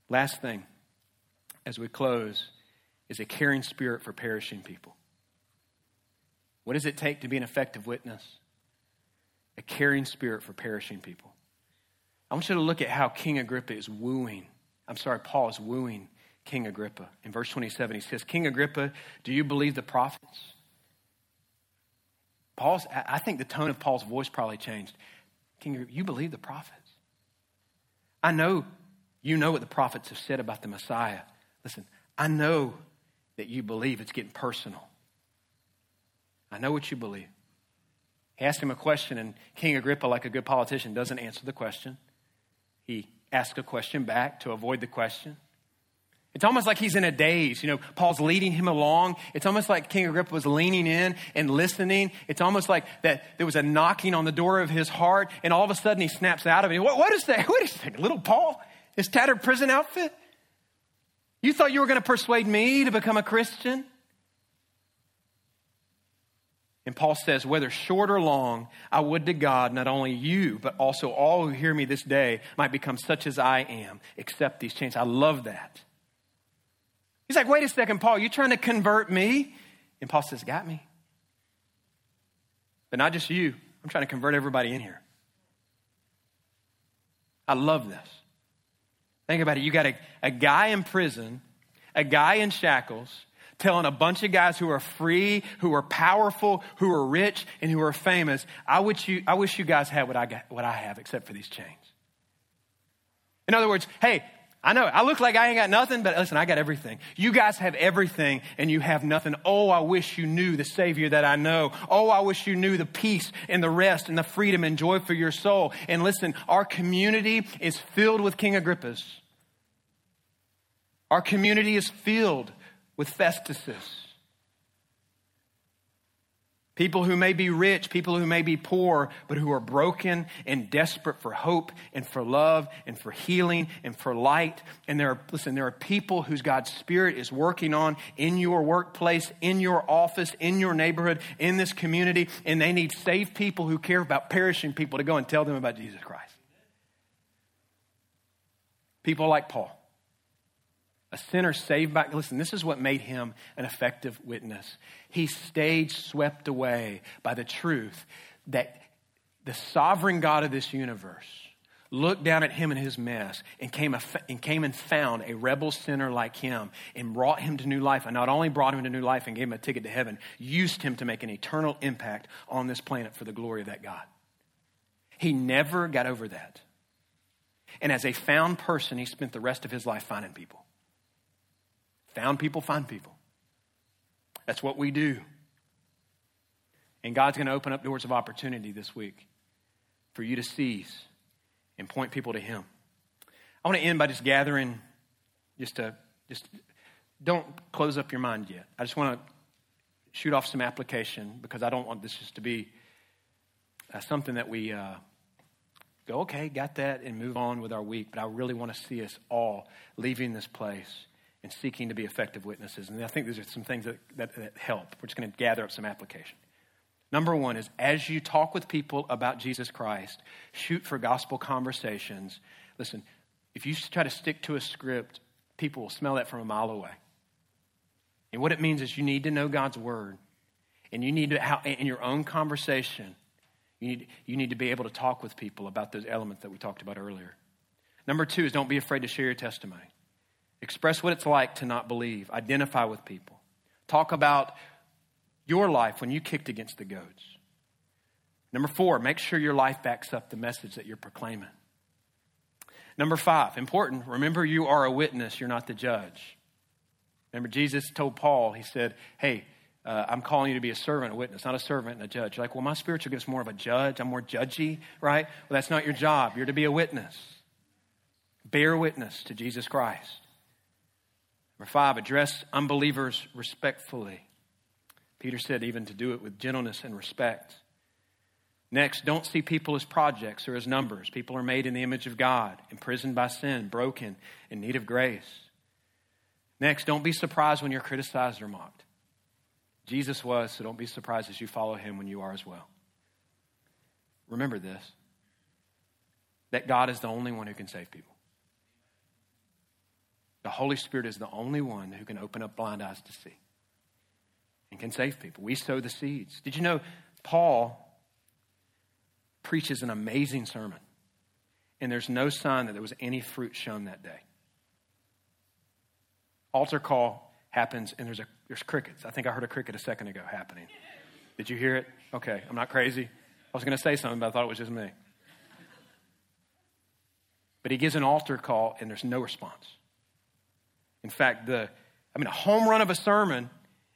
Last thing, as we close, is a caring spirit for perishing people. What does it take to be an effective witness? A caring spirit for perishing people. I want you to look at how King Agrippa is wooing. I'm sorry, Paul is wooing King Agrippa. In verse 27, he says, King Agrippa, do you believe the prophets? Paul's, I think the tone of Paul's voice probably changed. King, you believe the prophets. I know you know what the prophets have said about the Messiah. Listen, I know that you believe it's getting personal. I know what you believe. He asked him a question, and King Agrippa, like a good politician, doesn't answer the question. He asks a question back to avoid the question. It's almost like he's in a daze. You know, Paul's leading him along. It's almost like King Agrippa was leaning in and listening. It's almost like that there was a knocking on the door of his heart, and all of a sudden he snaps out of it. What, what is that? What is that? Little Paul? His tattered prison outfit? You thought you were going to persuade me to become a Christian? And Paul says, whether short or long, I would to God not only you, but also all who hear me this day might become such as I am, accept these chains. I love that. He's like, wait a second, Paul, you're trying to convert me? And Paul says, got me. But not just you. I'm trying to convert everybody in here. I love this. Think about it. You got a, a guy in prison, a guy in shackles, telling a bunch of guys who are free, who are powerful, who are rich, and who are famous, I wish you, I wish you guys had what I, got, what I have except for these chains. In other words, hey, I know, I look like I ain't got nothing, but listen, I got everything. You guys have everything and you have nothing. Oh, I wish you knew the Savior that I know. Oh, I wish you knew the peace and the rest and the freedom and joy for your soul. And listen, our community is filled with King Agrippas. Our community is filled with Festuses. People who may be rich, people who may be poor, but who are broken and desperate for hope and for love and for healing and for light. And there are, listen, there are people whose God's Spirit is working on in your workplace, in your office, in your neighborhood, in this community, and they need saved people who care about perishing people to go and tell them about Jesus Christ. People like Paul a sinner saved by, listen, this is what made him an effective witness. He stayed swept away by the truth that the sovereign God of this universe looked down at him and his mess and came, and came and found a rebel sinner like him and brought him to new life. And not only brought him to new life and gave him a ticket to heaven, used him to make an eternal impact on this planet for the glory of that God. He never got over that. And as a found person, he spent the rest of his life finding people. Found people, find people. That's what we do. And God's going to open up doors of opportunity this week for you to seize and point people to Him. I want to end by just gathering, just to, just don't close up your mind yet. I just want to shoot off some application because I don't want this just to be uh, something that we uh, go, okay, got that, and move on with our week. But I really want to see us all leaving this place and seeking to be effective witnesses. And I think these are some things that, that, that help. We're just going to gather up some application. Number one is as you talk with people about Jesus Christ, shoot for gospel conversations. Listen, if you try to stick to a script, people will smell that from a mile away. And what it means is you need to know God's word. And you need to, in your own conversation, you need, you need to be able to talk with people about those elements that we talked about earlier. Number two is don't be afraid to share your testimony. Express what it's like to not believe. Identify with people. Talk about your life when you kicked against the goats. Number four, make sure your life backs up the message that you're proclaiming. Number five, important, remember you are a witness, you're not the judge. Remember, Jesus told Paul, he said, Hey, uh, I'm calling you to be a servant, a witness, not a servant and a judge. You're like, well, my spiritual gift's more of a judge. I'm more judgy, right? Well, that's not your job. You're to be a witness. Bear witness to Jesus Christ. Number five, address unbelievers respectfully. Peter said even to do it with gentleness and respect. Next, don't see people as projects or as numbers. People are made in the image of God, imprisoned by sin, broken, in need of grace. Next, don't be surprised when you're criticized or mocked. Jesus was, so don't be surprised as you follow him when you are as well. Remember this that God is the only one who can save people. The Holy Spirit is the only one who can open up blind eyes to see and can save people. We sow the seeds. Did you know Paul preaches an amazing sermon, and there's no sign that there was any fruit shown that day? Altar call happens, and there's, a, there's crickets. I think I heard a cricket a second ago happening. Did you hear it? Okay, I'm not crazy. I was going to say something, but I thought it was just me. But he gives an altar call, and there's no response. In fact, the I mean, a home run of a sermon.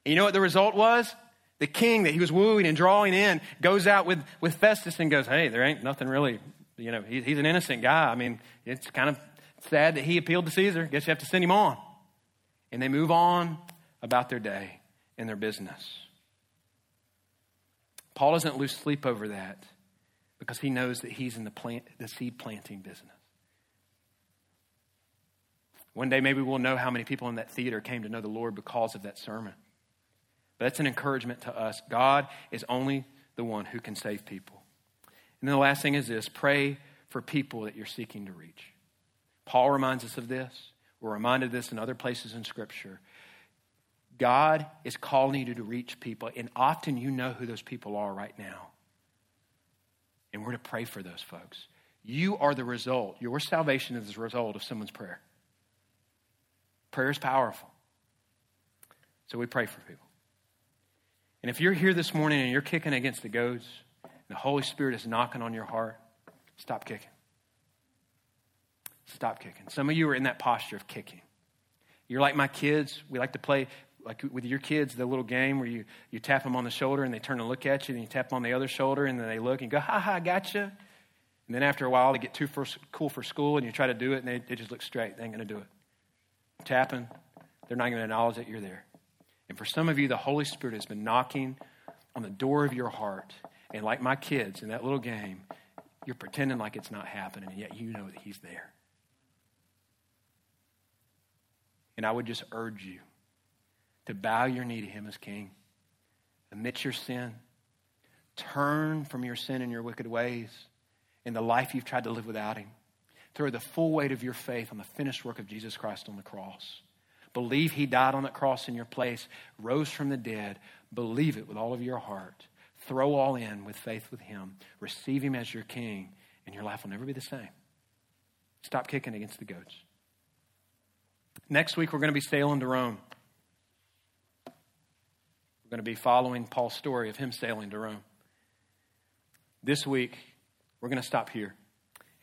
And you know what the result was? The king that he was wooing and drawing in goes out with, with Festus and goes, Hey, there ain't nothing really, you know, he, he's an innocent guy. I mean, it's kind of sad that he appealed to Caesar. Guess you have to send him on. And they move on about their day and their business. Paul doesn't lose sleep over that because he knows that he's in the, plant, the seed planting business. One day, maybe we'll know how many people in that theater came to know the Lord because of that sermon. But that's an encouragement to us. God is only the one who can save people. And then the last thing is this pray for people that you're seeking to reach. Paul reminds us of this. We're reminded of this in other places in Scripture. God is calling you to reach people, and often you know who those people are right now. And we're to pray for those folks. You are the result. Your salvation is the result of someone's prayer. Prayer is powerful. So we pray for people. And if you're here this morning and you're kicking against the goads, and the Holy Spirit is knocking on your heart, stop kicking. Stop kicking. Some of you are in that posture of kicking. You're like my kids. We like to play like with your kids, the little game where you, you tap them on the shoulder and they turn and look at you, and you tap them on the other shoulder and then they look and go, ha ha, gotcha. And then after a while, they get too for, cool for school and you try to do it and they, they just look straight. They ain't going to do it tapping, they're not going to acknowledge that you're there. And for some of you, the Holy Spirit has been knocking on the door of your heart. And like my kids in that little game, you're pretending like it's not happening, and yet you know that He's there. And I would just urge you to bow your knee to Him as King, admit your sin, turn from your sin and your wicked ways in the life you've tried to live without Him. Throw the full weight of your faith on the finished work of Jesus Christ on the cross. Believe he died on that cross in your place, rose from the dead. Believe it with all of your heart. Throw all in with faith with him. Receive him as your king, and your life will never be the same. Stop kicking against the goats. Next week, we're going to be sailing to Rome. We're going to be following Paul's story of him sailing to Rome. This week, we're going to stop here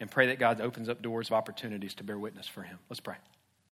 and pray that God opens up doors of opportunities to bear witness for him. Let's pray.